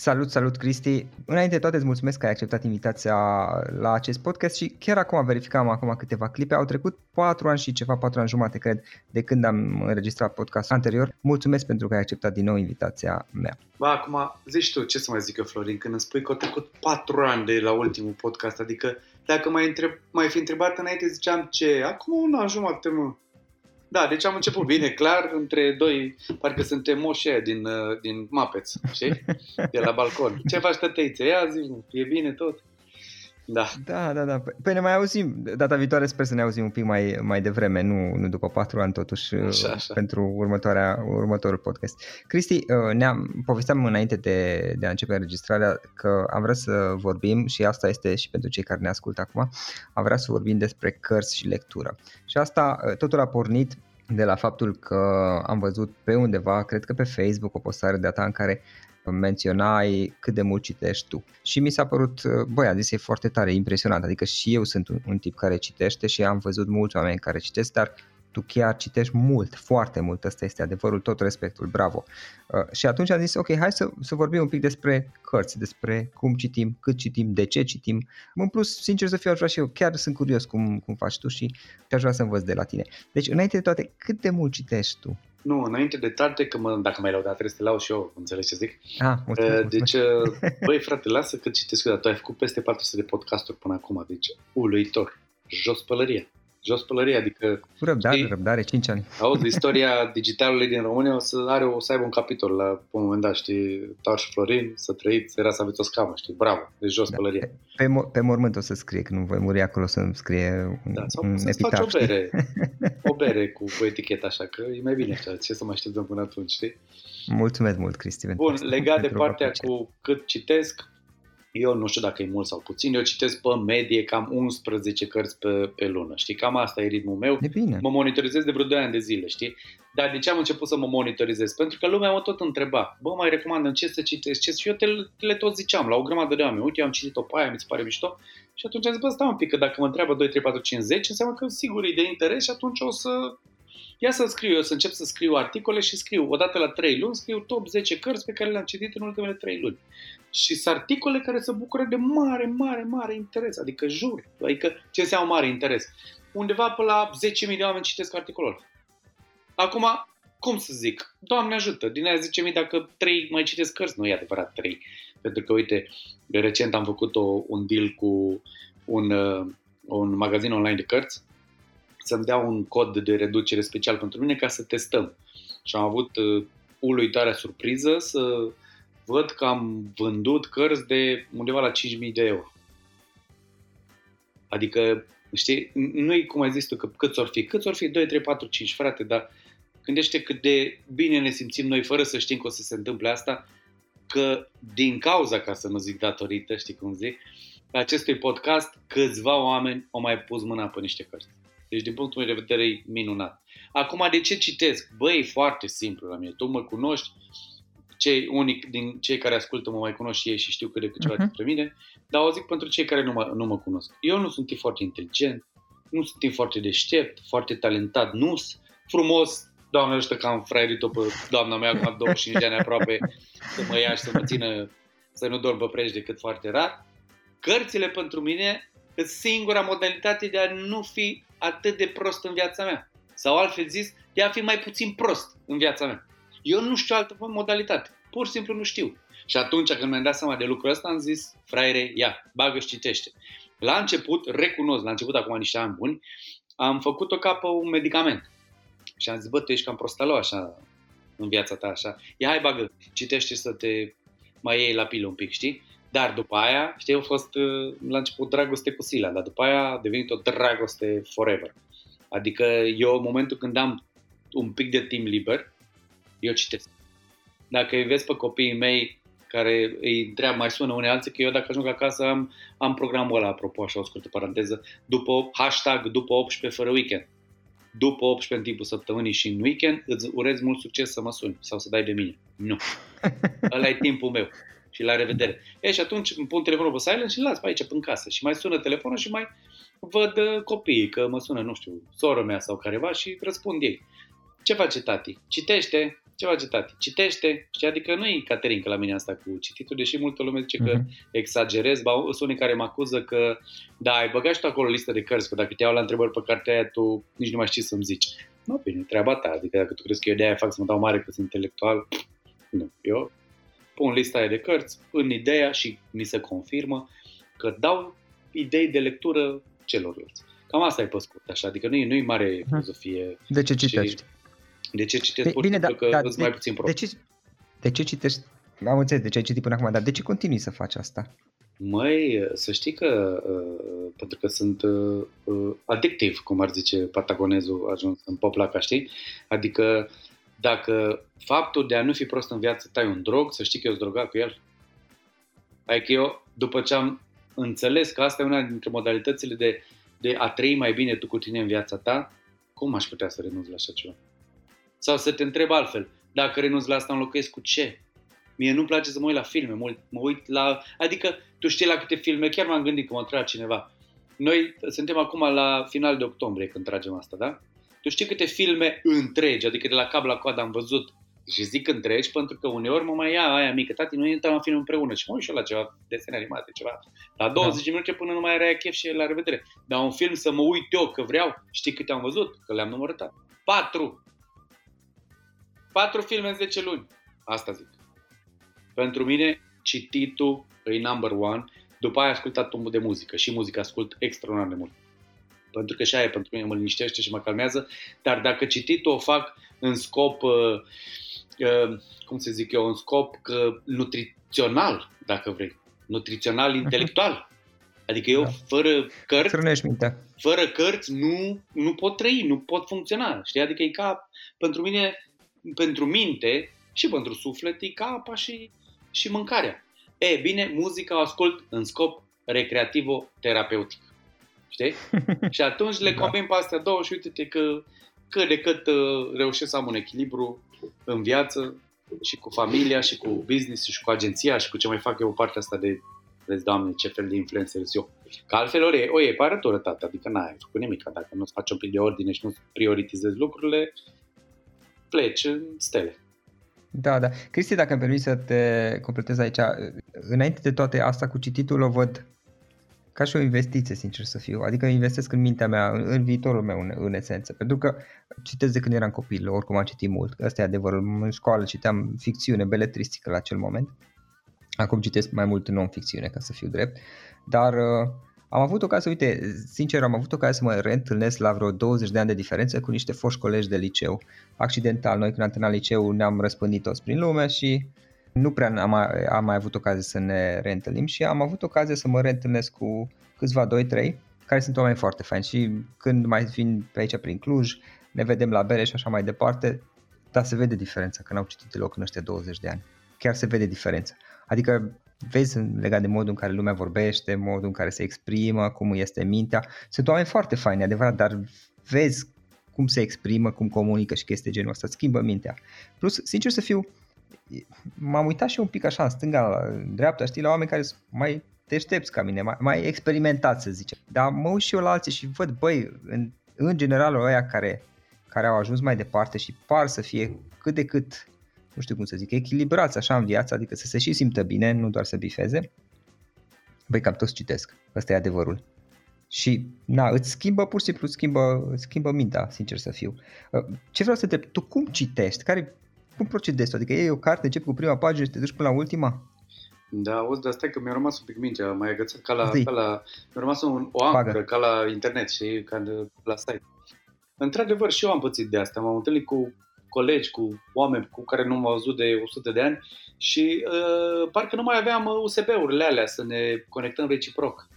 Salut, salut Cristi! Înainte de toate îți mulțumesc că ai acceptat invitația la acest podcast și chiar acum verificam acum câteva clipe. Au trecut 4 ani și ceva, 4 ani jumate cred, de când am înregistrat podcastul anterior. Mulțumesc pentru că ai acceptat din nou invitația mea. Ba, acum zici tu, ce să mai zic eu, Florin, când îmi spui că au trecut 4 ani de la ultimul podcast, adică dacă mai, întreb, mai fi întrebat înainte ziceam ce, acum un an jumate, mă. Da, deci am început bine, clar, între doi, parcă suntem moșe din, uh, din Mapeț, știi? De la balcon. Ce faci, tăteițe? Ia zi, e bine tot? Da. Da, da, da. Păi ne mai auzim. Data viitoare sper să ne auzim un pic mai, mai devreme, nu, nu după patru ani totuși Așa, așa. pentru următoarea, următorul podcast. Cristi, uh, ne-am povesteam înainte de, de a începe înregistrarea că am vrea să vorbim și asta este și pentru cei care ne ascultă acum, am vrea să vorbim despre cărți și lectură. Și asta uh, totul a pornit de la faptul că am văzut pe undeva, cred că pe Facebook, o postare de a ta în care menționai cât de mult citești tu. Și mi s-a părut, băi, am zis, e foarte tare, impresionant, adică și eu sunt un, un tip care citește și am văzut mulți oameni care citesc, dar tu chiar citești mult, foarte mult, ăsta este adevărul, tot respectul, bravo. Uh, și atunci am zis, ok, hai să, să vorbim un pic despre cărți, despre cum citim, cât citim, de ce citim. În plus, sincer să fiu, aș vrea și eu, chiar sunt curios cum, cum faci tu și aș vrea să învăț de la tine. Deci, înainte de toate, cât de mult citești tu? Nu, înainte de toate, că mă, dacă mai laudat, trebuie să te lau și eu, înțelegi ce zic? Ah, mulțumesc, Uh, Deci, uh, băi frate, lasă că citesc eu, dar tu ai făcut peste 400 de podcasturi până acum, deci uluitor, jos pălăria. Jos pălăria, adică Cu răbdare, Știi? răbdare, 5 ani. Auzi, istoria digitalului din România o să, are, o să aibă un capitol la un moment dat, știi, Taur și Florin, să trăiți, era să aveți o scamă, știi, bravo, deci jos da. pălăria. Pe, mo- pe mormânt o să scrie, că nu voi muri acolo să-mi scrie un, Da, sau un să-ți faci epitaf. o știi? bere, o bere cu, cu eticheta așa, că e mai bine așa, ce să mai așteptăm până atunci, știi? Mulțumesc mult, Cristi. pentru Bun, asta, legat de pentru partea apreciere. cu cât citesc, eu nu știu dacă e mult sau puțin, eu citesc pe medie cam 11 cărți pe, pe lună, știi? Cam asta e ritmul meu. E bine. Mă monitorizez de vreo 2 ani de zile, știi? Dar de ce am început să mă monitorizez? Pentru că lumea mă tot întreba, bă, mai recomandă ce să citesc, ce să... Și eu te, te le tot ziceam la o grămadă de oameni, uite, eu am citit-o pe aia, mi se pare mișto. Și atunci am zis, bă, stai un pic, că dacă mă întreabă 2, 3, 4, 5, 10, înseamnă că sigur e de interes și atunci o să... Ia să scriu, eu să încep să scriu articole și scriu, odată la 3 luni, scriu top 10 cărți pe care le-am citit în ultimele 3 luni. Și sunt articole care se bucură de mare, mare, mare interes, adică jur, adică ce înseamnă mare interes? Undeva pe la 10.000 de oameni citesc articolul ăla. Acum, cum să zic, Doamne ajută, din aia 10.000 dacă 3 mai citesc cărți, nu e adevărat 3, pentru că uite, recent am făcut o, un deal cu un, uh, un magazin online de cărți să-mi dea un cod de reducere special pentru mine ca să testăm. Și am avut uh, uluitoarea surpriză să văd că am vândut cărți de undeva la 5.000 de euro. Adică, știi, nu e cum ai zis tu, că câți or fi, câți or fi 2, 3, 4, 5 frate, dar gândește cât de bine ne simțim noi fără să știm că o să se întâmple asta, că din cauza, ca să nu zic datorită, știi cum zic, acestui podcast, câțiva oameni au mai pus mâna pe niște cărți. Deci, din punctul meu de vedere, e minunat. Acum, de ce citesc? Băi, e foarte simplu la mine. Tu mă cunoști, cei unic din cei care ascultă mă mai cunosc și ei și știu cât de cât ceva Mhm. despre mine, dar o zic pentru cei care nu mă, nu mă cunosc. Eu nu sunt tip foarte inteligent, nu sunt tip foarte deștept, foarte talentat, nu sunt frumos, doamne ăștia că am fraierit-o pe doamna mea acum 25 de ani aproape să mă ia și să mă țină să nu dorm pe preș decât foarte rar. Cărțile pentru mine sunt singura modalitate de a nu fi atât de prost în viața mea. Sau altfel zis, de a fi mai puțin prost în viața mea. Eu nu știu altă modalitate. Pur și simplu nu știu. Și atunci când mi-am dat seama de lucrul ăsta, am zis, fraiere, ia, bagă și citește. La început, recunosc, la început, acum niște ani buni, am făcut-o ca pe un medicament. Și am zis, bă, tu ești cam prostalou așa în viața ta, așa. Ia, hai, bagă, citește să te mai iei la pilă un pic, știi? Dar după aia, știi, a fost uh, la început dragoste cu Sila, dar după aia a devenit o dragoste forever. Adică eu, în momentul când am un pic de timp liber, eu citesc. Dacă îi vezi pe copiii mei care îi întreabă, mai sună unei alții, că eu dacă ajung acasă am, am programul ăla, apropo, așa o scurtă paranteză, după hashtag după 18 fără weekend. După 18 în timpul săptămânii și în weekend, îți urez mult succes să mă suni sau să dai de mine. Nu. Ăla e timpul meu. Și la revedere. E, și atunci îmi pun telefonul pe silent și îl las pe aici, în casă. Și mai sună telefonul și mai văd uh, copiii, că mă sună, nu știu, sora mea sau careva și răspund ei. Ce face tati? Citește, ce face tati? Citește, știi? Adică nu e Caterinca la mine asta cu cititul, deși multă lume zice că uh-huh. exagerez, ba, sunt unii care mă acuză că da, ai băgat și tu acolo o listă de cărți, că dacă te iau la întrebări pe cartea aia, tu nici nu mai știi să-mi zici. Nu, bine, treaba ta, adică dacă tu crezi că eu de-aia fac să mă dau mare că sunt intelectual, nu, eu pun lista aia de cărți în ideea și mi se confirmă că dau idei de lectură celorlalți. Cam asta e pe scurt, așa, adică nu e, nu e mare mhm. filozofie. De ce citești? Și de ce citesc pur Bine, da, că da, de, mai puțin prost. De ce, de ce citești? Am înțeles de ce ai citit până acum, dar de ce continui să faci asta? Măi, să știi că, uh, pentru că sunt uh, uh adictiv, cum ar zice patagonezul ajuns în poplaca, știi? Adică dacă faptul de a nu fi prost în viață tai un drog, să știi că eu sunt drogat cu el. Adică eu, după ce am înțeles că asta e una dintre modalitățile de, de a trăi mai bine tu cu tine în viața ta, cum aș putea să renunț la așa ceva? Sau să te întreb altfel, dacă renunț la asta, înlocuiesc cu ce? Mie nu-mi place să mă uit la filme, mă uit, mă uit la... Adică, tu știi la câte filme, chiar m-am gândit că mă întreba cineva. Noi suntem acum la final de octombrie când tragem asta, da? Tu știi câte filme întregi, adică de la cap la coadă am văzut și zic întregi pentru că uneori mă mai ia aia mică, tati, noi uităm la film împreună și mă uit și eu la ceva desene animate, ceva. La 20 da. de minute până nu mai are chef și la revedere. Dar un film să mă uit eu că vreau, știi câte am văzut? Că le-am numărătat. Patru! Patru filme în 10 luni. Asta zic. Pentru mine, cititul e number one. După aia ascultat de muzică. Și muzică ascult extraordinar de mult. Pentru că și aia pentru mine mă liniștește și mă calmează. Dar dacă cititul o fac în scop, uh, uh, cum să zic eu, în scop uh, nutrițional, dacă vrei. Nutrițional, intelectual. Adică eu, da. fără cărți, fără cărți, nu, nu pot trăi, nu pot funcționa. Știi? Adică e ca, pentru mine, pentru minte și pentru suflet, e ca apa și, și mâncarea. E, bine, muzica o ascult în scop recreativo-terapeutic. Știi? și atunci le da. combin pe astea două și uite-te că cât de cât uh, reușesc să am un echilibru în viață și cu familia și cu business și cu agenția și cu ce mai fac eu partea asta de vezi, Doamne, ce fel de influencer eu. Că altfel ori e, o e parătură, tată, adică n-ai făcut nimic. Dacă nu-ți faci un pic de ordine și nu prioritizezi lucrurile, pleci în stele. Da, da. Cristi, dacă îmi permiți să te completez aici, înainte de toate asta cu cititul o văd ca și o investiție, sincer să fiu. Adică investesc în mintea mea, în, în viitorul meu, în, în esență. Pentru că citesc de când eram copil, oricum am citit mult. Asta e adevărul. În școală citeam ficțiune, beletristică la acel moment. Acum citesc mai mult non-ficțiune, ca să fiu drept. Dar uh, am avut ocazia, uite, sincer, am avut ocazia să mă reîntâlnesc la vreo 20 de ani de diferență cu niște foști colegi de liceu. Accidental, noi când am terminat liceu ne-am răspândit toți prin lume și nu prea am mai, am mai avut ocazia să ne reîntâlnim și am avut ocazia să mă reîntâlnesc cu câțiva, 2-3, care sunt oameni foarte faini și când mai vin pe aici prin Cluj, ne vedem la bere și așa mai departe, dar se vede diferența când au citit deloc în ăștia 20 de ani. Chiar se vede diferența. Adică vezi legat de modul în care lumea vorbește, modul în care se exprimă, cum este mintea. Sunt oameni foarte faini, adevărat, dar vezi cum se exprimă, cum comunică și chestii genul ăsta, schimbă mintea. Plus, sincer să fiu, m-am uitat și un pic așa în stânga, la dreapta, știi, la oameni care sunt mai deștepți ca mine, mai, mai experimentați să zicem. Dar mă uit și eu la alții și văd, băi, în, în general ăia care, care au ajuns mai departe și par să fie cât de cât nu știu cum să zic, echilibrați așa în viață, adică să se și simtă bine, nu doar să bifeze, băi, cam toți citesc. Ăsta e adevărul. Și, na, îți schimbă, pur și simplu, schimbă, îți schimbă mintea, sincer să fiu. Uh, ce vreau să te tu cum citești? Care, cum procedezi? Adică iei o carte, începi cu prima pagină și te duci până la ultima? Da, auzi, dar stai că mi-a rămas un pic mintea, mai agățat ca la, ca la mi-a rămas un, o ancoră, ca la internet, și ca de, la site. Într-adevăr, și eu am pățit de asta. M-am întâlnit cu colegi, cu oameni cu care nu m-au văzut de 100 de ani și uh, parcă nu mai aveam USB-urile alea să ne conectăm reciproc.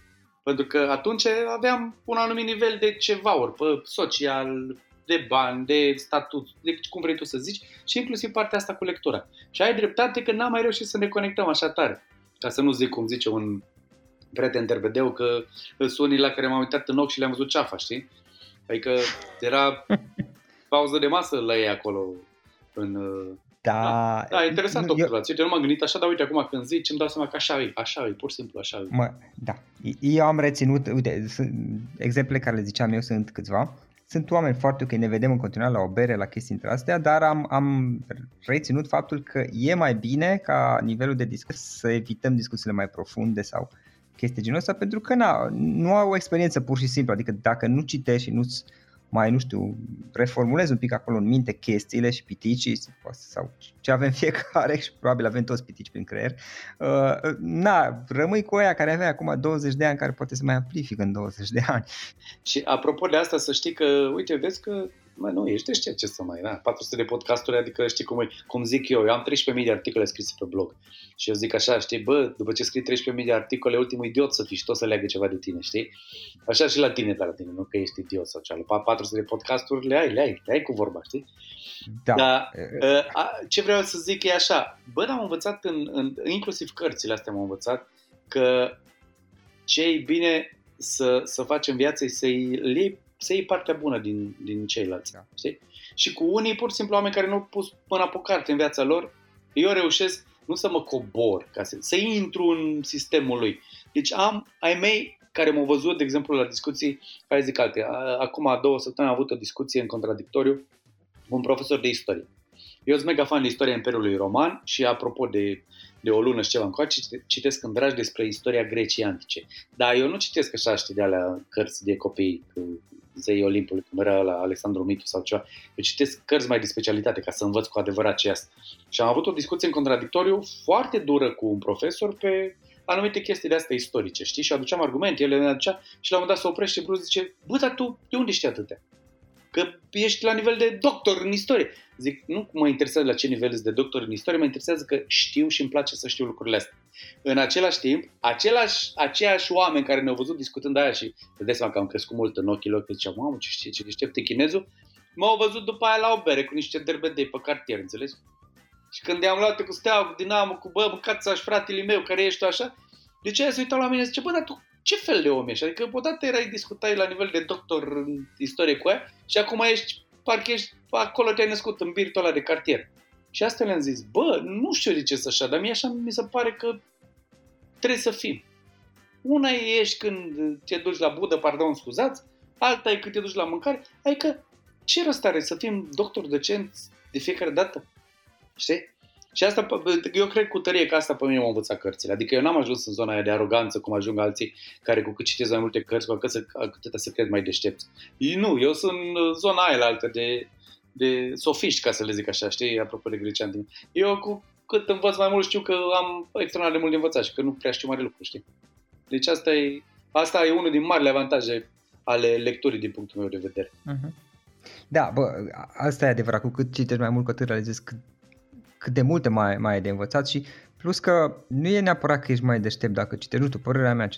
Pentru că atunci aveam un anumit nivel de ceva ori pe social, de bani, de statut, de cum vrei tu să zici, și inclusiv partea asta cu lectura. Și ai dreptate că n-am mai reușit să ne conectăm așa tare. Ca să nu zic cum zice un prieten terbedeu că sunt unii la care m-am uitat în ochi și le-am văzut ceafa, știi? Adică era pauză de masă la ei acolo în, da, da, da interesant observație. Eu nu m-am gândit așa, dar uite, acum când zici, îmi dau seama că așa e, așa e, pur și simplu așa e. Mă, da, eu am reținut, uite, exemple care le ziceam eu sunt câțiva, sunt oameni foarte ok, ne vedem în continuare la o bere, la chestii între astea, dar am, am reținut faptul că e mai bine ca nivelul de discuție să evităm discuțiile mai profunde sau chestii genul ăsta, pentru că na, nu au o experiență pur și simplu, adică dacă nu citești și nu-ți mai, nu știu, reformulez un pic acolo în minte chestiile și piticii sau ce avem fiecare și probabil avem toți pitici prin creier. Uh, na, rămâi cu aia care avea acum 20 de ani, care poate să mai amplifică în 20 de ani. Și apropo de asta, să știi că, uite, vezi că Mă, nu, ești deștept, ce să mai, da? 400 de podcasturi, adică știi cum, e, cum zic eu, eu am 13.000 de articole scrise pe blog și eu zic așa, știi, bă, după ce scrii 13.000 de articole, ultimul idiot să fii și tot să leagă ceva de tine, știi? Așa și la tine, dar la tine, nu că ești idiot sau ceva. 400 de podcasturi le ai, le ai, le ai cu vorba, știi? Da. Dar ă, ce vreau să zic e așa, bă, am învățat, în, în, inclusiv cărțile astea am învățat, că ce e bine să, să faci în viață e să-i iei să iei partea bună din, din ceilalți. Da. Știi? Și cu unii, pur și simplu, oameni care nu au pus până pe carte în viața lor, eu reușesc nu să mă cobor, ca să, să intru în sistemul lui. Deci am ai mei care m-au văzut, de exemplu, la discuții, hai zic alte. Acum două săptămâni am avut o discuție în contradictoriu cu un profesor de istorie. Eu sunt mega fan de istoria Imperiului Roman și apropo de, de o lună și ceva încoace, citesc în dragi despre istoria Greciei Antice. Dar eu nu citesc așa, știi, de alea cărți de copii zei Olimpului, cum era la Alexandru Mitu sau ceva. Eu citesc cărți mai de specialitate ca să învăț cu adevărat ce asta. Și am avut o discuție în contradictoriu foarte dură cu un profesor pe anumite chestii de astea istorice, știi? Și aduceam argumente, el le aducea și la un moment dat se oprește și zice, bă, dar tu de unde știi atâtea? Că ești la nivel de doctor în istorie. Zic, nu mă interesează la ce nivel ești de doctor în istorie, mă interesează că știu și îmi place să știu lucrurile astea. În același timp, același, aceiași oameni care ne-au văzut discutând aia și te dai seama că am crescut mult în ochii lor, că ziceam, mamă, ce știe, ce deștept e chinezul, m-au văzut după aia la o bere cu niște derbedei pe cartier, înțelegi? Și când i-am luat cu steaua, cu dinamă, cu bă, mâncați fratele meu, care ești tu așa, de ce se uitau la mine și zice, bă, dar tu ce fel de om ești? Adică odată erai discutai la nivel de doctor în istorie cu aia și acum ești, parcă ești acolo te-ai născut în birtul ăla de cartier. Și asta le-am zis, bă, nu știu de ce să așa, dar mie așa mi se pare că trebuie să fim. Una e ești când te duci la budă, pardon, scuzați, alta e când te duci la mâncare, adică ce rost are să fim doctor decenți de fiecare dată? Știi? Și asta, eu cred cu tărie că asta pe mine m-au învățat cărțile. Adică eu n-am ajuns în zona aia de aroganță, cum ajung alții care cu cât citesc mai multe cărți, cu atât, atâta să cred mai deștepți. Nu, eu sunt în zona aia la altă de, de sofiști, ca să le zic așa, știi, apropo de grecean. Eu cu cât învăț mai mult știu că am extraordinar de mult de învățat și că nu prea știu mare lucru, știi? Deci asta e, asta e unul din marile avantaje ale lecturii din punctul meu de vedere. Uh-huh. Da, bă, asta e adevărat, cu cât citești mai mult, cu atât realizezi cât cât de multe mai, mai ai de învățat și plus că nu e neapărat că ești mai deștept dacă citești, nu știu, părerea mea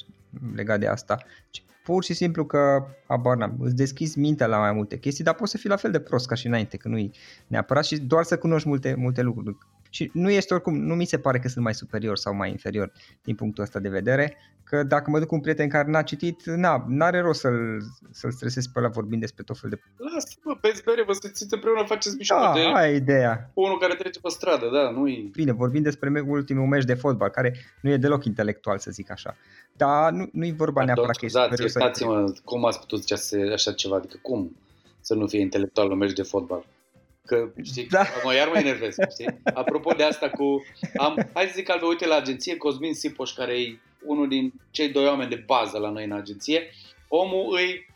legat de asta, ci pur și simplu că, abar n-am, îți deschizi mintea la mai multe chestii, dar poți să fii la fel de prost ca și înainte, că nu e neapărat și doar să cunoști multe, multe lucruri. Și nu este oricum, nu mi se pare că sunt mai superior sau mai inferior din punctul ăsta de vedere, că dacă mă duc cu un prieten care n-a citit, na, n-are rost să-l, să-l stresez pe ăla vorbind despre tot fel de... Lasă, mă, pe bere, vă stățiți împreună, faceți mișto da, de ai ideea. unul care trece pe stradă, da, nu e... Bine, vorbim despre ultimul meci de fotbal, care nu e deloc intelectual, să zic așa. Dar nu, nu-i vorba Pardon, neapărat că e superior iertați-mă, cum ați putut zice așa ceva, adică cum să nu fie intelectual un meci de fotbal? Că, știi, da. mă, iar mă enervez, știi? Apropo de asta cu... Am, hai să zic altfel, uite la agenție, Cosmin Sipoș, care e unul din cei doi oameni de bază la noi în agenție, omul îi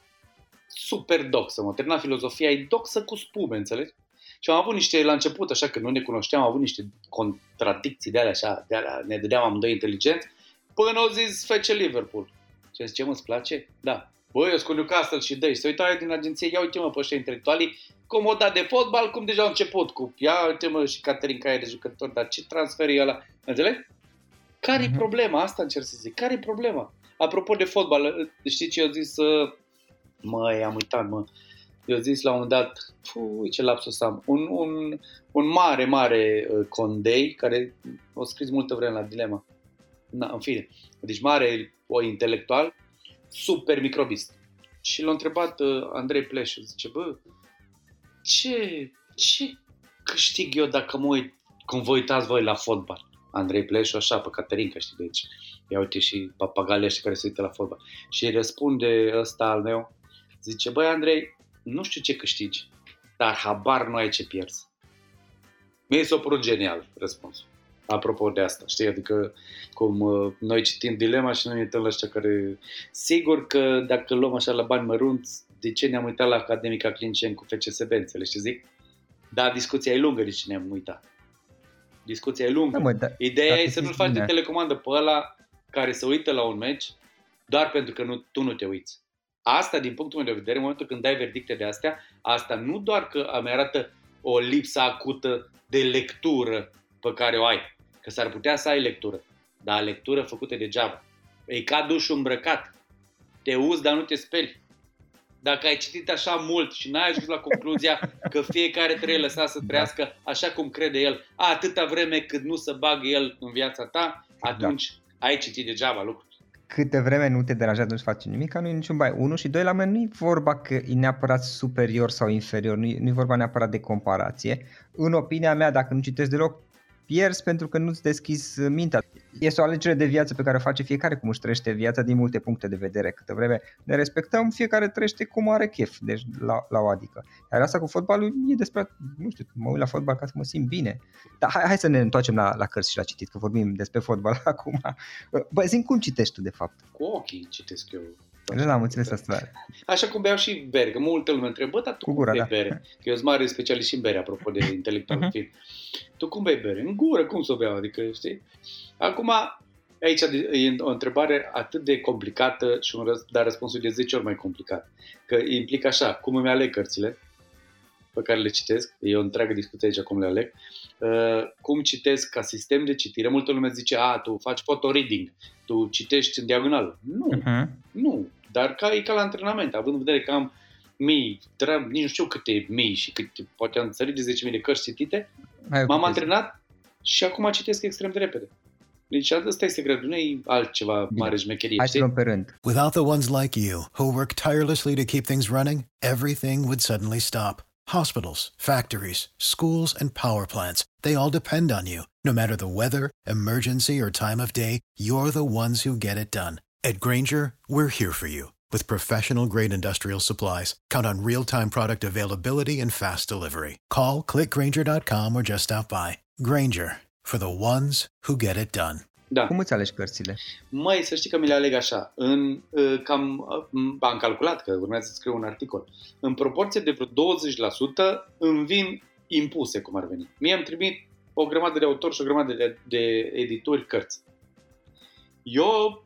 super doxă, mă, termina filozofia, e doxă cu spume, înțelegi? Și am avut niște, la început, așa, că nu ne cunoșteam, am avut niște contradicții de alea, așa, de alea, ne dădeam amândoi inteligenți, până au zis fece Liverpool. Și zice, mă, îți place? Da. Băi, eu sunt cu Newcastle și dă Se uită din agenție, ia uite mă pe ăștia intelectualii, cum o dat de fotbal, cum deja au început cu, ia uite mă și Caterin Caie de jucător, dar ce transfer e ăla? Înțeleg? Care-i mm-hmm. problema? Asta încerc să zic. Care-i problema? Apropo de fotbal, știți ce eu zis? Uh, măi, am uitat, mă. Eu zis la un moment dat, ui, ce lapsus am, un, un, un mare, mare uh, condei, care o scris multă vreme la dilema. Na, în fine, deci mare, o intelectual, super microbist. Și l-a întrebat uh, Andrei Pleșu, zice, bă, ce, ce câștig eu dacă mă uit, cum vă uitați voi la fotbal? Andrei Pleșu, așa, pe Caterinca, știi, deci, ia uite și papagalii ăștia care se uită la fotbal. Și răspunde ăsta al meu, zice, băi Andrei, nu știu ce câștigi, dar habar nu ai ce pierzi. Mie s-a părut genial răspunsul. Apropo de asta, știi, adică cum uh, noi citim dilema și noi ne uităm la ăștia care... Sigur că dacă luăm așa la bani mărunți, de ce ne-am uitat la Academica Clincen cu FCSB, înțelegi ce zic? Da, discuția e lungă de ce ne-am uitat. Discuția e lungă. Da, mă, da, Ideea e să nu-l faci de telecomandă pe ăla care se uită la un meci doar pentru că nu, tu nu te uiți. Asta, din punctul meu de vedere, în momentul când dai verdicte de astea, asta nu doar că îmi arată o lipsă acută de lectură pe care o ai, că s-ar putea să ai lectură, dar lectură făcută degeaba. E ca dușul îmbrăcat. Te uzi, dar nu te speri. Dacă ai citit așa mult și n-ai ajuns la concluzia că fiecare trebuie lăsat să da. trăiască așa cum crede el, atâta vreme cât nu se bagă el în viața ta, atunci da. ai citit degeaba lucruri câte vreme nu te deranjează, nu-ți face nimic, nu e niciun bai. Unu și doi, la mine nu e vorba că e neapărat superior sau inferior, nu e, nu e vorba neapărat de comparație. În opinia mea, dacă nu citesc deloc, pierzi pentru că nu-ți deschizi mintea. Este o alegere de viață pe care o face fiecare cum își trăiește viața din multe puncte de vedere. Câte vreme ne respectăm, fiecare trăiește cum are chef, deci la, la o adică. Iar asta cu fotbalul e despre, nu știu, mă uit la fotbal ca să mă simt bine. Dar hai, hai să ne întoarcem la, la cărți și la citit, că vorbim despre fotbal acum. Bă, zic cum citești tu de fapt? Cu ochii citesc eu. Nu am înțeles asta. Așa cum beau și bere, că multă lume întrebă, dar tu Cu gura, cum bei da. bere? Că eu sunt mare specialist și în bere, apropo de intelectual uh-huh. film. Tu cum bei bere? În gură, cum să o beau? Adică, știi? Acum, aici e o întrebare atât de complicată și un răs- dar răspunsul de 10 ori mai complicat. Că implică așa, cum îmi aleg cărțile pe care le citesc, e o întreagă discuție aici cum le aleg, uh, cum citesc ca sistem de citire. Multă lume zice, a, tu faci photo-reading, tu citești în diagonal. Nu, uh-huh. nu, dar ca, e ca la antrenament, având în vedere că am mii, tre- nici nu știu câte mii și câte, poate am țărit de 10.000 de cărți citite, Hai, m-am antrenat și acum citesc extrem de repede. Deci asta e secretul, nu e altceva Bine. mare șmecherie. Hai să pe rând. Without the ones like you, who work tirelessly to keep things running, everything would suddenly stop. Hospitals, factories, schools, and power plants, they all depend on you. No matter the weather, emergency, or time of day, you're the ones who get it done. At Granger, we're here for you with professional grade industrial supplies. Count on real time product availability and fast delivery. Call clickgranger.com or just stop by. Granger for the ones who get it done. Da. Cum îți alegi cărțile? Mai să știi că mi le aleg așa. În, uh, cam, uh, am calculat că urmează să scriu un articol. În proporție de vreo 20% îmi vin impuse, cum ar veni. Mie îmi trimit o grămadă de autori și o grămadă de, de editori cărți. Eu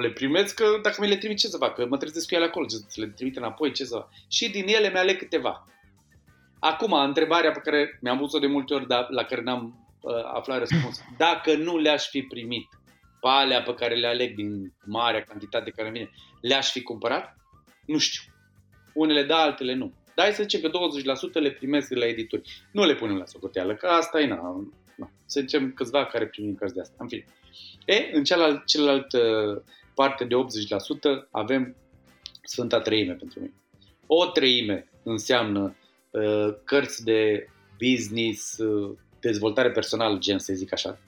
le primesc că dacă mi le trimit ce să fac, că mă trezesc cu ele acolo, să le trimit înapoi, ce să fac. Și din ele mi-aleg câteva. Acum, întrebarea pe care mi-am pus-o de multe ori, dar la care n-am uh, aflat răspuns. Dacă nu le-aș fi primit pe alea pe care le aleg din marea cantitate care vine, le-aș fi cumpărat? Nu știu. Unele da, altele nu. Dar hai să zicem că 20% le primesc de la edituri. Nu le punem la socoteală, că asta e, na, na. Să zicem câțiva care primim cărți de asta. În fine. E, în cealalt, cealaltă parte de 80% avem Sfânta Treime pentru mine. O treime înseamnă uh, cărți de business, uh, dezvoltare personală, gen să zic așa.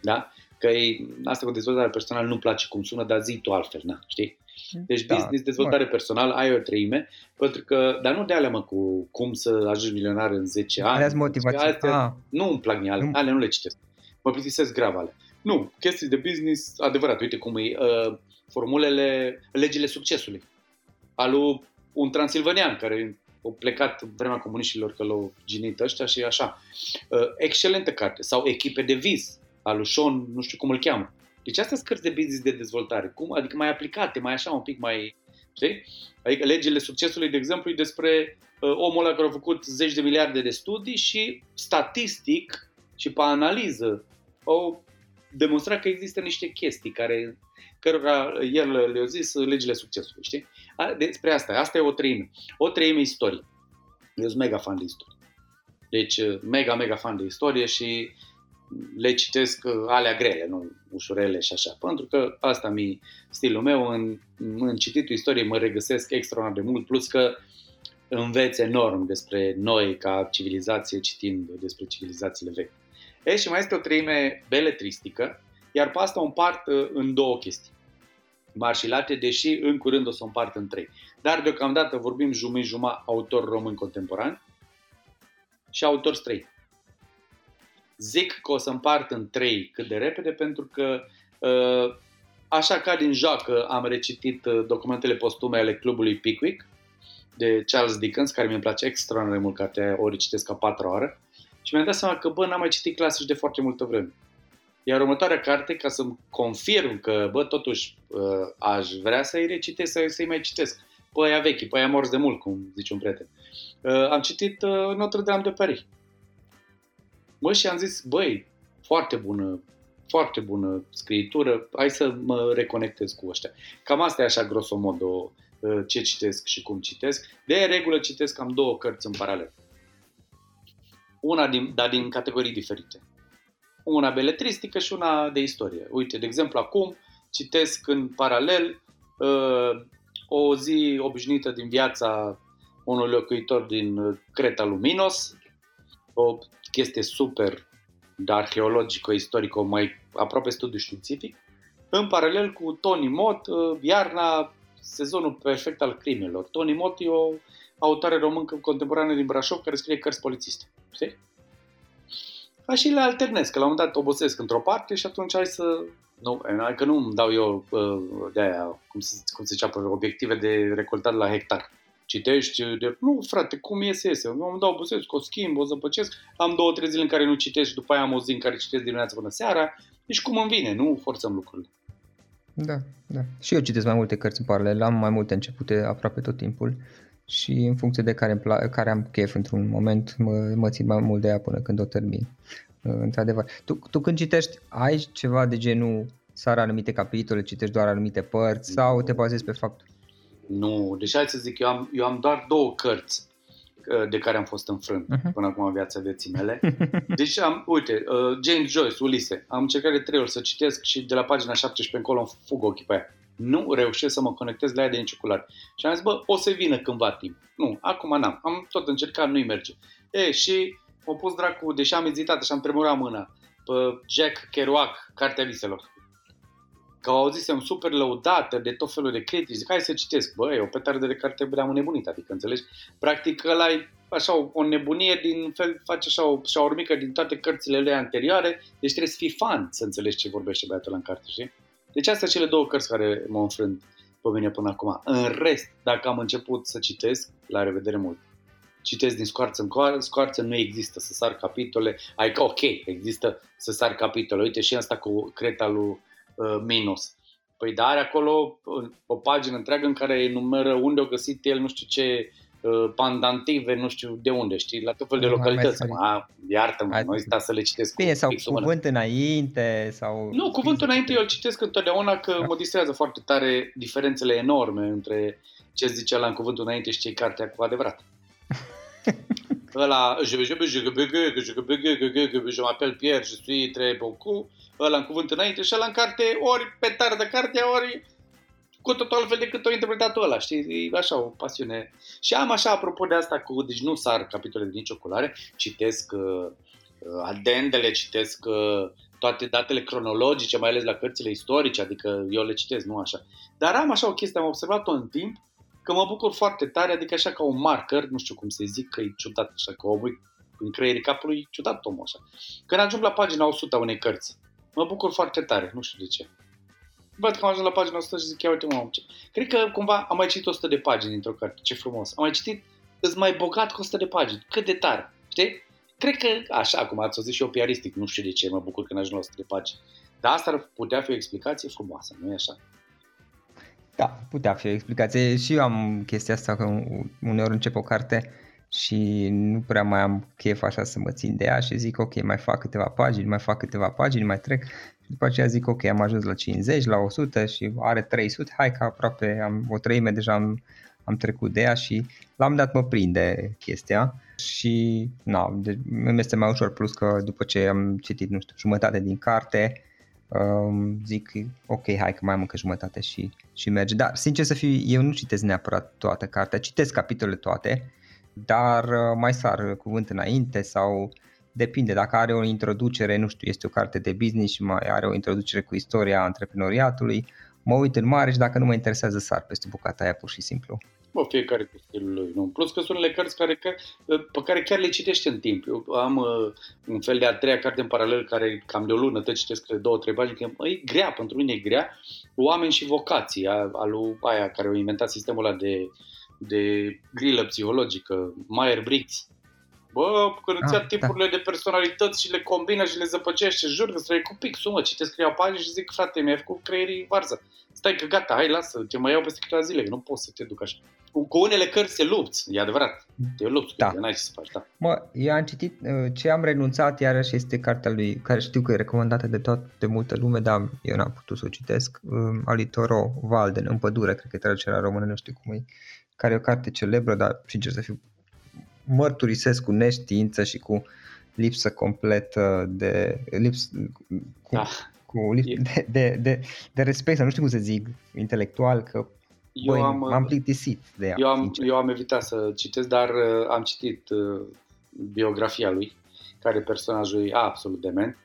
Da? Că e, asta cu dezvoltare personală nu-mi place cum sună, dar zi tu altfel, na, știi? Deci da, business, dezvoltare bă. personală, ai o treime, pentru că, dar nu de alea mă cu cum să ajungi milionar în 10 ani. Alea motivație. Astea, ah. Nu îmi plac mie, alea, alea nu le citesc. Mă plictisesc grav alea. Nu, chestii de business, adevărat, uite cum e, uh, formulele, legile succesului. Alu un transilvanian care a plecat vremea comuniștilor că l-au ginit ăștia și așa. Uh, excelentă carte. Sau Echipe de vis, al Sean, nu știu cum îl cheamă. Deci astea sunt cărți de business de dezvoltare. Cum? Adică mai aplicate, mai așa, un pic mai... Știi? Adică legile succesului, de exemplu, e despre uh, omul ăla care a făcut zeci de miliarde de studii și statistic și pe analiză au demonstrat că există niște chestii care cărora el le-a zis legile succesului, știi? Despre asta, asta e o treime. O treime istorie. Eu sunt mega fan de istorie. Deci, uh, mega, mega fan de istorie și le citesc uh, alea grele, nu ușurele și așa. Pentru că asta mi stilul meu. În, în cititul istoriei mă regăsesc extraordinar de mult, plus că înveț enorm despre noi ca civilizație citind despre civilizațiile vechi. E, și mai este o treime beletristică, iar pe asta o împart uh, în două chestii mari și late, deși în curând o să o împart în trei. Dar deocamdată vorbim jumătate jumătate autor român contemporan și autor străin. Zic că o să împart în trei cât de repede pentru că uh, așa ca din joacă am recitit uh, documentele postume ale clubului Pickwick de Charles Dickens, care mi-e place extraordinar de mult, cartea ori citesc a patra oară și mi-am dat seama că, bă, n-am mai citit clasici de foarte multă vreme. Iar următoarea carte, ca să-mi confirm că, bă, totuși uh, aș vrea să-i recitesc, să, să-i mai citesc, pe aia vechi, pe aia morți de mult, cum zice un prieten. Uh, am citit uh, Notre-Dame de Paris. Mă, și am zis, băi, foarte bună, foarte bună scriitură, hai să mă reconectez cu ăștia. Cam asta e așa grosomodo ce citesc și cum citesc. De regulă citesc cam două cărți în paralel. Una din, dar din categorii diferite una beletristică și una de istorie. Uite, de exemplu, acum citesc în paralel uh, o zi obișnuită din viața unui locuitor din uh, Creta Luminos, o chestie super de arheologico-istorico, mai aproape studiu științific, în paralel cu Tony Mott, uh, iarna, sezonul perfect al crimelor. Tony Mott e o autoare româncă contemporană din Brașov care scrie cărți polițiste. Știi? Ca și le alternez, că la un moment dat obosesc într-o parte și atunci hai să... Nu, că nu îmi dau eu uh, de aia, cum se, cum se zicea, obiective de recoltat la hectar. Citești, de, nu frate, cum iese, iese. Eu îmi dau obosesc, o schimb, o zăpăcesc, am două, trei zile în care nu citesc și după aia am o zi în care citesc dimineața până seara. Deci cum îmi vine, nu forțăm lucrurile. Da, da. Și eu citesc mai multe cărți în paralel, am mai multe începute aproape tot timpul și în funcție de care, care am chef într-un moment, mă, mă țin mai mult de ea până când o termin. Uh, într-adevăr. Tu, tu când citești, ai ceva de genul sar anumite capitole, citești doar anumite părți sau te bazezi pe faptul? Nu, deci hai să zic, eu am, eu am doar două cărți uh, de care am fost înfrânt uh-huh. până acum în viața vieții mele. Deci am, uite, uh, James Joyce, Ulise, am încercat de trei ori să citesc și de la pagina 17 încolo îmi fug ochii pe aia nu reușesc să mă conectez la ea de nicio culoare. Și am zis, bă, o să vină cândva timp. Nu, acum n-am. Am tot încercat, nu-i merge. E, și m-a pus dracu, deși am ezitat și am tremurat mâna, pe Jack Kerouac, Cartea Viselor. Că au auzisem super lăudată de tot felul de critici. Zic, hai să citesc. Bă, e o petardă de carte am nebunit, adică, înțelegi? Practic, ăla e așa o, o nebunie din fel, face așa o șaurmică din toate cărțile lui anterioare, deci trebuie să fii fan să înțelegi ce vorbește băiatul în carte, știi? Deci astea sunt cele două cărți care m-au înfrânt pe mine până acum. În rest, dacă am început să citesc, la revedere mult. Citesc din scoarță în scoarță, nu există să sar capitole, adică ok, există să sar capitole. Uite și asta cu creta lui uh, Minos. Păi dar are acolo o pagină întreagă în care enumeră unde au găsit el nu știu ce Uh, pandantive, nu știu de unde, știi, la tot fel de localități. A, iartă-mă, nu sta să le citesc. Bine, sau cuvânt înainte, sau... Nu, cuvântul înainte eu îl citesc întotdeauna că da. mă distrează foarte tare diferențele enorme între ce zicea la în cuvântul înainte și ce cartea cu adevărat. ăla, je, je, je, je, je, je m'appelle Pierre, je suis très beaucoup, ăla în cuvânt înainte și ăla în carte ori pe tare de carte, ori cu totul altfel decât o interpretat ăla, știi? E așa o pasiune. Și am așa, apropo de asta, cu, deci nu sar capitole de nicio culoare, citesc uh, uh, adendele, citesc uh, toate datele cronologice, mai ales la cărțile istorice, adică eu le citesc, nu așa. Dar am așa o chestie, am observat-o în timp, că mă bucur foarte tare, adică așa ca un marker, nu știu cum să zic, că e ciudat, așa că omul în creierii capului, e ciudat omul așa. Când ajung la pagina 100 a unei cărți, mă bucur foarte tare, nu știu de ce văd că am ajuns la pagina 100 și zic, ia uite mă, ce... Cred că cumva am mai citit 100 de pagini într-o carte, ce frumos. Am mai citit, îți mai bogat cu 100 de pagini, cât de tare, știi? Cred că, așa cum ați zis și eu piaristic, nu știu de ce mă bucur când ajung la 100 de pagini. Dar asta ar putea fi o explicație frumoasă, nu e așa? Da, putea fi o explicație. Și eu am chestia asta că uneori încep o carte și nu prea mai am chef așa să mă țin de ea și zic ok, mai fac câteva pagini, mai fac câteva pagini, mai trec și după aceea zic ok, am ajuns la 50, la 100 și are 300, hai că aproape am o treime deja am, am trecut de ea și l-am dat mă prinde chestia și na, deci îmi este mai ușor plus că după ce am citit, nu știu, jumătate din carte, um, zic ok, hai că mai am încă jumătate și, și merge. Dar sincer să fiu, eu nu citesc neapărat toată cartea, citesc capitolele toate, dar uh, mai sar cuvânt înainte sau depinde, dacă are o introducere, nu știu, este o carte de business și mai are o introducere cu istoria antreprenoriatului, mă uit în mare și dacă nu mă interesează sar peste bucata aia pur și simplu. Bă, fiecare cu stilul lui, nu? Plus că sunt unele cărți care, pe care chiar le citește în timp. Eu am uh, un fel de a treia carte în paralel care cam de o lună te citesc de două, trei pagini, că e grea, pentru mine e grea. Oameni și vocații, a, a lui aia care au inventat sistemul ăla de, de grilă psihologică, Meyer-Briggs. Bă, când îți ia ah, tipurile da. de personalități și le combină și le zăpăcește, jur că să cu pixul, mă, citesc scria pagini și zic, frate, mi-ai făcut creierii varză. Stai că gata, hai, lasă, te mai iau peste câteva zile, că nu poți să te duc așa. Cu, cu unele cărți se lupți, e adevărat. Te lupți, da. n-ai ce să faci, da. Mă, eu am citit, uh, ce am renunțat iarăși este cartea lui, care știu că e recomandată de tot, de multă lume, dar eu n-am putut să o citesc, um, Ali Toro Walden, În pădure, cred că e traducerea română, nu știu cum e, care e o carte celebră, dar sincer să fiu mărturisesc cu neștiință și cu lipsă completă de lips, cu, ah, cu lips, de, de, de, de respect, sau nu știu cum să zic, intelectual, că eu băi, am, m-am plictisit de ea. Eu am, eu am evitat să citesc, dar uh, am citit uh, biografia lui, care personajul e absolut dement.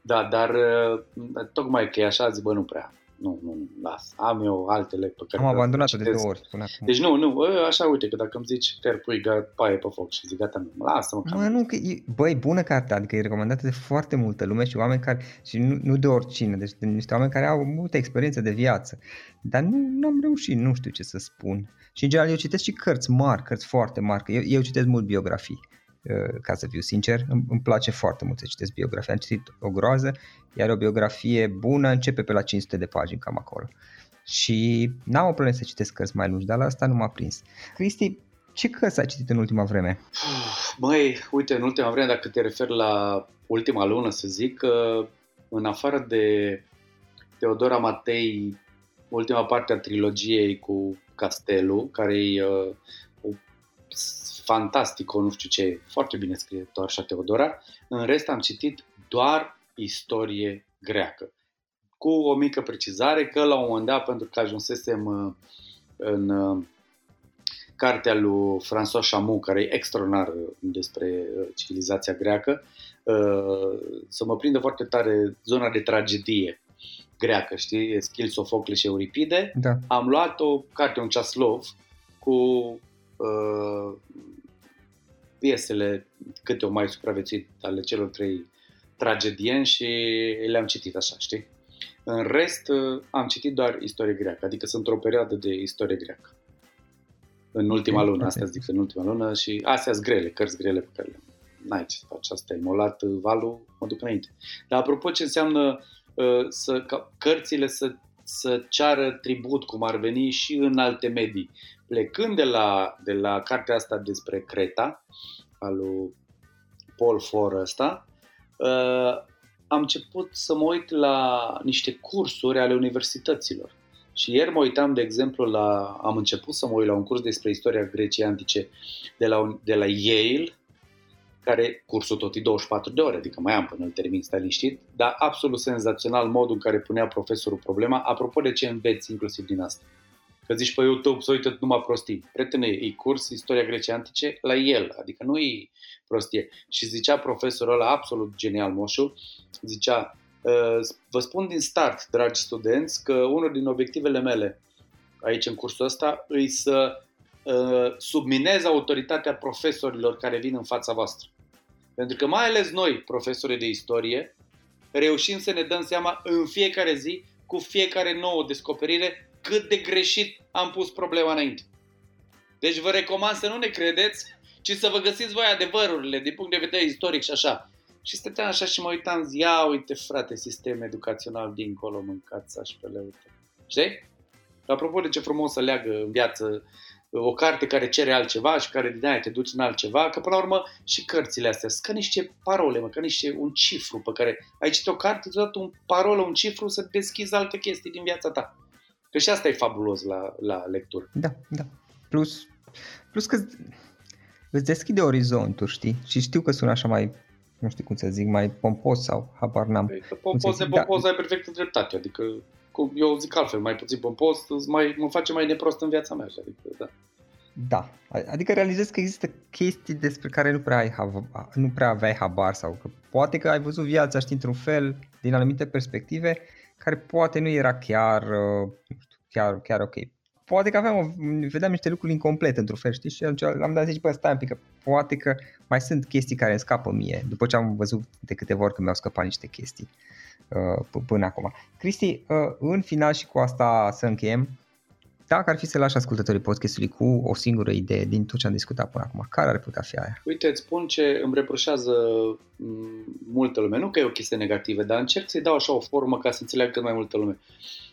Da, dar uh, tocmai că e așa, zic, bă, nu prea nu, nu, las. Am eu altele pe care... Am abandonat-o de două ori până acum. Deci nu, nu, așa uite, că dacă îmi zici te pui paie pe foc și zic gata, nu, lasă-mă. Mă, nu, că e, băi, bună cartea, adică e recomandată de foarte multă lume și oameni care, și nu, nu de oricine, deci de niște oameni care au multă experiență de viață. Dar nu, nu am reușit, nu știu ce să spun. Și în general eu citesc și cărți mari, cărți foarte mari, că eu, eu citesc mult biografii. Uh, ca să fiu sincer, îmi place foarte mult să citesc biografia. Am citit o groază, iar o biografie bună începe pe la 500 de pagini, cam acolo. Și n-am o problemă să citesc cărți mai lungi, dar la asta nu m-a prins. Cristi, ce cărți ai citit în ultima vreme? Măi, uite, în ultima vreme, dacă te referi la ultima lună, să zic, că în afară de Teodora Matei, ultima parte a trilogiei cu Castelul, care e uh, fantastico, nu știu ce, foarte bine scrie așa Teodora. În rest am citit doar istorie greacă. Cu o mică precizare că la un moment dat, pentru că ajunsesem uh, în uh, cartea lui François Chamou, care e extraordinar despre uh, civilizația greacă, să mă prindă foarte tare zona de tragedie greacă, știi? Eschil, Sofocle și Euripide. Da. Am luat o carte, un ceaslov, cu uh, piesele câte o mai supraviețuit ale celor trei tragedieni și le-am citit așa, știi? În rest, am citit doar istorie greacă, adică sunt într-o perioadă de istorie greacă. În ultima lună, asta zic, în ultima lună și astea sunt grele, cărți grele pe care le N-ai ce să faci, asta e molat valul, mă duc înainte. Dar apropo ce înseamnă uh, să, ca, cărțile să, să ceară tribut, cum ar veni și în alte medii plecând de la, de la cartea asta despre Creta, al lui Paul For ăsta, uh, am început să mă uit la niște cursuri ale universităților. Și ieri mă uitam, de exemplu, la, am început să mă uit la un curs despre istoria Greciei antice de la, de la Yale, care cursul tot e 24 de ore, adică mai am până îl termin, stai liniștit, dar absolut senzațional modul în care punea profesorul problema, apropo de ce înveți inclusiv din asta că zici pe YouTube să uită numai prostii. Prietene, e curs istoria Greciei Antice la el, adică nu e prostie. Și zicea profesorul ăla, absolut genial, moșu, zicea, ă, vă spun din start, dragi studenți, că unul din obiectivele mele aici în cursul ăsta îi să ă, subminez autoritatea profesorilor care vin în fața voastră. Pentru că mai ales noi, profesori de istorie, reușim să ne dăm seama în fiecare zi, cu fiecare nouă descoperire, cât de greșit am pus problema înainte. Deci vă recomand să nu ne credeți, ci să vă găsiți voi adevărurile din punct de vedere istoric și așa. Și stăteam așa și mă uitam, zi, ia uite frate, sistem educațional dincolo, mâncați aș pe uite. Știi? Apropo de ce frumos să leagă în viață o carte care cere altceva și care din aia te duci în altceva, că până la urmă și cărțile astea sunt ca niște parole, mă, ca niște un cifru pe care ai citit o carte, îți un parolă, un cifru să deschizi alte chestii din viața ta. Că și asta e fabulos la, la lectură. Da, da. Plus, plus că îți deschide orizonturi, știi? Și știu că sună așa mai, nu știu cum să zic, mai pompos sau habar n-am. Păi, pompos de pompos da. ai perfectă dreptate, adică eu zic altfel, mai puțin pompos, mai, mă face mai neprost în viața mea. Așa, adică, da. Da, adică realizez că există chestii despre care nu prea, ai, nu prea aveai habar sau că poate că ai văzut viața, știi, într-un fel, din anumite perspective, care poate nu era chiar, uh, chiar, chiar ok. Poate că aveam, o, vedeam niște lucruri incomplete într-un fel, știi, și atunci am dat zici, bă, stai un pic, că poate că mai sunt chestii care îmi scapă mie, după ce am văzut de câteva ori că mi-au scăpat niște chestii uh, până acum. Cristi, uh, în final și cu asta să încheiem, dacă ar fi să lași ascultătorii podcastului cu o singură idee din tot ce am discutat până acum, care ar putea fi aia? Uite, îți spun ce îmi reproșează multă lume. Nu că e o chestie negativă, dar încerc să-i dau așa o formă ca să înțeleagă cât mai multă lume.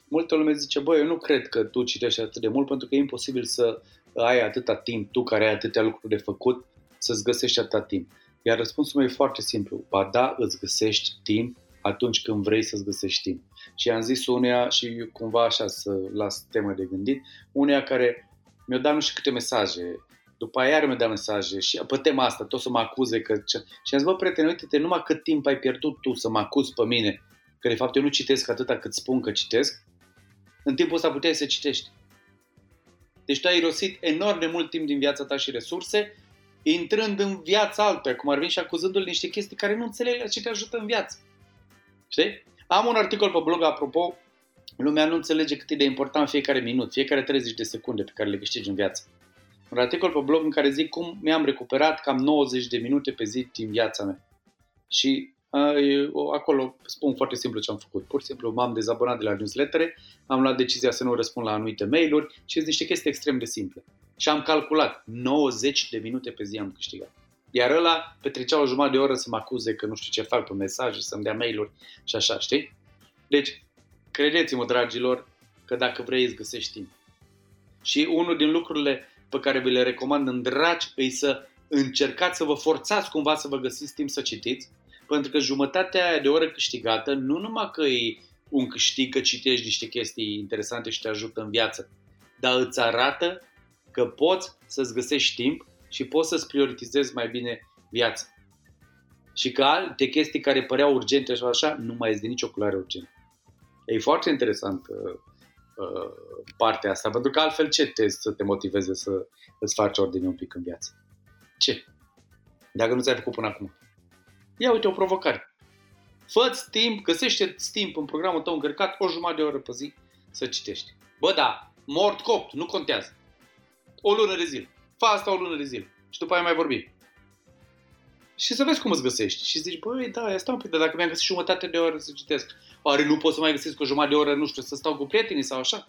Multă lume zice, băi, eu nu cred că tu citești atât de mult pentru că e imposibil să ai atâta timp, tu care ai atâtea lucruri de făcut, să-ți găsești atâta timp. Iar răspunsul meu e foarte simplu. Ba da, îți găsești timp atunci când vrei să-ți găsești timp. Și am zis uneia și cumva așa să las temă de gândit, uneia care mi-au dat nu știu câte mesaje, după aia iar mi-au dat mesaje și pe tema asta tot să mă acuze că... Și am zis, bă, prietene, uite-te, numai cât timp ai pierdut tu să mă acuzi pe mine, că de fapt eu nu citesc atâta cât spun că citesc, în timpul ăsta puteai să citești. Deci tu ai irosit enorm de mult timp din viața ta și resurse, intrând în viața altuia, cum ar veni și acuzându-l niște chestii care nu înțelegi ce te ajută în viață. Știi? Am un articol pe blog, apropo, lumea nu înțelege cât e de important fiecare minut, fiecare 30 de secunde pe care le câștigi în viață. Un articol pe blog în care zic cum mi-am recuperat cam 90 de minute pe zi din viața mea. Și uh, acolo spun foarte simplu ce am făcut. Pur și simplu m-am dezabonat de la newslettere, am luat decizia să nu răspund la anumite mail-uri și sunt niște chestii extrem de simple. Și am calculat, 90 de minute pe zi am câștigat. Iar ăla petrecea o jumătate de oră să mă acuze că nu știu ce fac pe mesaje, să-mi dea mail-uri și așa, știi? Deci, credeți-mă, dragilor, că dacă vrei îți găsești timp. Și unul din lucrurile pe care vi le recomand în dragi e să încercați să vă forțați cumva să vă găsiți timp să citiți, pentru că jumătatea aia de oră câștigată nu numai că e un câștig că citești niște chestii interesante și te ajută în viață, dar îți arată că poți să-ți găsești timp și poți să-ți prioritizezi mai bine viața. Și că alte chestii care păreau urgente și așa, nu mai este de nicio culoare urgentă. E foarte interesant uh, uh, partea asta, pentru că altfel ce te să te motiveze să îți faci ordine un pic în viață? Ce? Dacă nu ți-ai făcut până acum. Ia uite o provocare. Fă-ți timp, găsește-ți timp în programul tău încărcat o jumătate de oră pe zi să citești. Bă, da, mort copt, nu contează. O lună de zile. Fă asta o lună de zile. Și după aia mai vorbim. Și să vezi cum îți găsești. Și zici, băi, da, ia stau un pic, dar dacă mi-am găsit jumătate de oră să citesc, oare nu pot să mai găsesc o jumătate de oră, nu știu, să stau cu prietenii sau așa?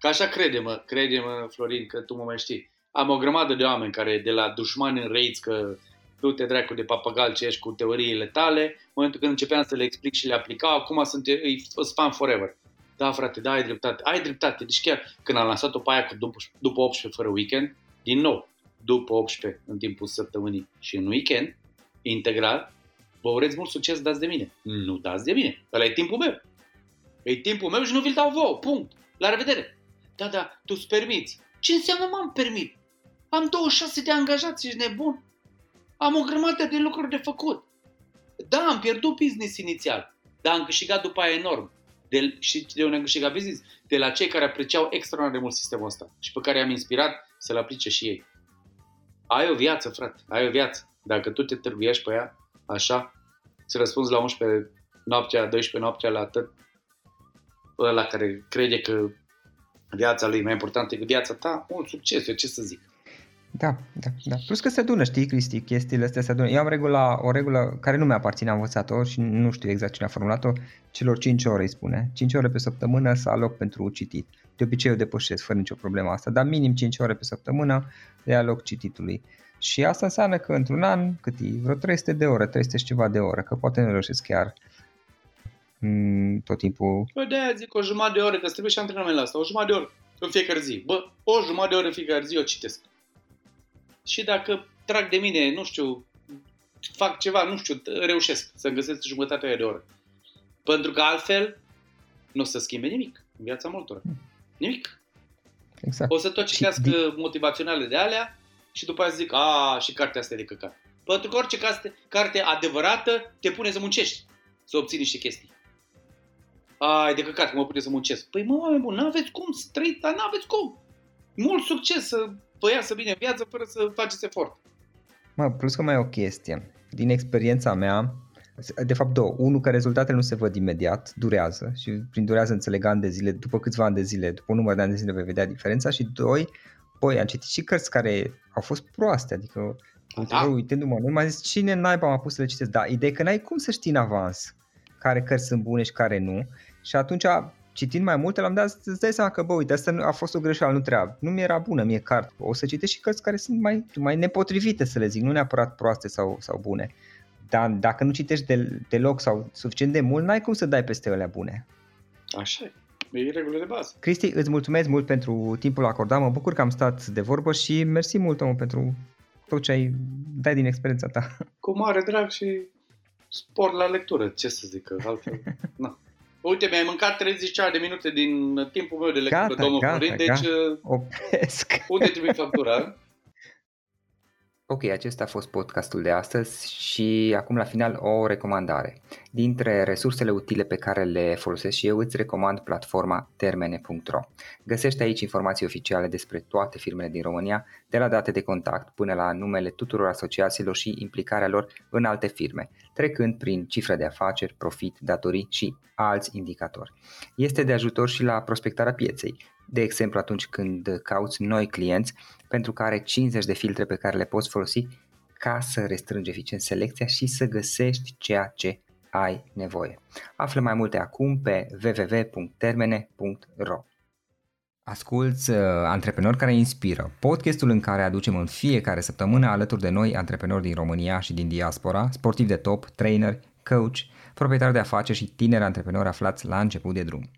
Că așa crede-mă, crede-mă, Florin, că tu mă mai știi. Am o grămadă de oameni care de la dușmani în reiți că tu te dracu de papagal ce ești cu teoriile tale, în momentul când începeam să le explic și le aplicau, acum sunt îi spam forever. Da, frate, da, ai dreptate, ai dreptate. Deci chiar când am lansat-o pe aia cu după, după 18 fără weekend, din nou, după 18 în timpul săptămânii și în weekend, integral, vă urez mult succes, dați de mine. Nu dați de mine, ăla e timpul meu. E timpul meu și nu vi-l dau vouă, punct. La revedere. Da, da, tu îți permiți. Ce înseamnă m-am permit? Am 26 de angajați, ești nebun? Am o grămadă de lucruri de făcut. Da, am pierdut business inițial, dar am câștigat după aia enorm. De, și de unde am câștigat business? De la cei care apreciau extraordinar de mult sistemul ăsta și pe care am inspirat să-l aplice și ei. Ai o viață, frate, ai o viață. Dacă tu te târguiești pe ea, așa, să răspunzi la 11 noaptea, 12 noaptea la atât, ăla care crede că viața lui e mai importantă decât viața ta, mult succes, eu ce să zic. Da, da, da. Plus că se adună, știi, Cristi, chestiile astea se adună. Eu am regula, o regulă care nu mi-a aparține, am învățat-o și nu știu exact cine a formulat-o, celor 5 ore îi spune. 5 ore pe săptămână să aloc pentru citit. De obicei eu depășesc fără nicio problemă asta, dar minim 5 ore pe săptămână le aloc cititului. Și asta înseamnă că într-un an, cât e, vreo 300 de ore, 300 și ceva de ore, că poate nu reușesc chiar mm, tot timpul. Păi de aia zic o jumătate de oră, că trebuie și antrenament la asta, o jumătate de oră. în fiecare zi. Bă, o jumătate de oră în fiecare zi o citesc. Și dacă trag de mine, nu știu, fac ceva, nu știu, reușesc să găsesc jumătatea de oră. Pentru că altfel nu o să schimbe nimic în viața multora. Nimic. Exact. O să tot citească din... motivaționale de alea și după aceea zic, a, și cartea asta e de căcat. Pentru că orice carte, carte adevărată te pune să muncești, să obții niște chestii. Ai, de căcat, că mă pune să muncesc. Păi mă, oameni buni, n-aveți cum să trăiți, dar n-aveți cum. Mult succes să vă iasă bine în viață fără să faceți efort. Mă, plus că mai e o chestie. Din experiența mea, de fapt două. Unul, că rezultatele nu se văd imediat, durează și prin durează înțeleg ani de zile, după câțiva ani de zile, după un număr de ani de zile vei vedea diferența și doi, păi am citit și cărți care au fost proaste, adică uite, da. uitându-mă, nu mai zis cine naiba m-a pus să le citesc, da, ideea că n-ai cum să știi în avans care cărți sunt bune și care nu și atunci citind mai multe, l-am dat să-ți dai seama că, bă, uite, asta a fost o greșeală, nu treabă. Nu mi-era bună mie carte. O să citești și cărți care sunt mai, mai nepotrivite, să le zic, nu neapărat proaste sau, sau bune. Dar dacă nu citești de, deloc sau suficient de mult, n-ai cum să dai peste alea bune. Așa e. E regulă de bază. Cristi, îți mulțumesc mult pentru timpul acordat, mă bucur că am stat de vorbă și mersi mult, om, pentru tot ce ai dat din experiența ta. Cu mare drag și spor la lectură, ce să zic, altfel. Na. Uite, mi-ai mâncat 30 de minute din timpul meu de lectură, gata, domnul gata, Florin, deci gata. Opresc. unde trebuie factura? Ok, acesta a fost podcastul de astăzi și acum la final o recomandare. Dintre resursele utile pe care le folosesc și eu îți recomand platforma termene.ro. Găsești aici informații oficiale despre toate firmele din România, de la date de contact până la numele tuturor asociațiilor și implicarea lor în alte firme, trecând prin cifre de afaceri, profit, datorii și alți indicatori. Este de ajutor și la prospectarea pieței, de exemplu atunci când cauți noi clienți pentru care 50 de filtre pe care le poți folosi ca să restrângi eficient selecția și să găsești ceea ce ai nevoie. Află mai multe acum pe www.termene.ro Asculți uh, Antreprenori care inspiră, podcastul în care aducem în fiecare săptămână alături de noi antreprenori din România și din diaspora, sportivi de top, trainer, coach, proprietari de afaceri și tineri antreprenori aflați la început de drum.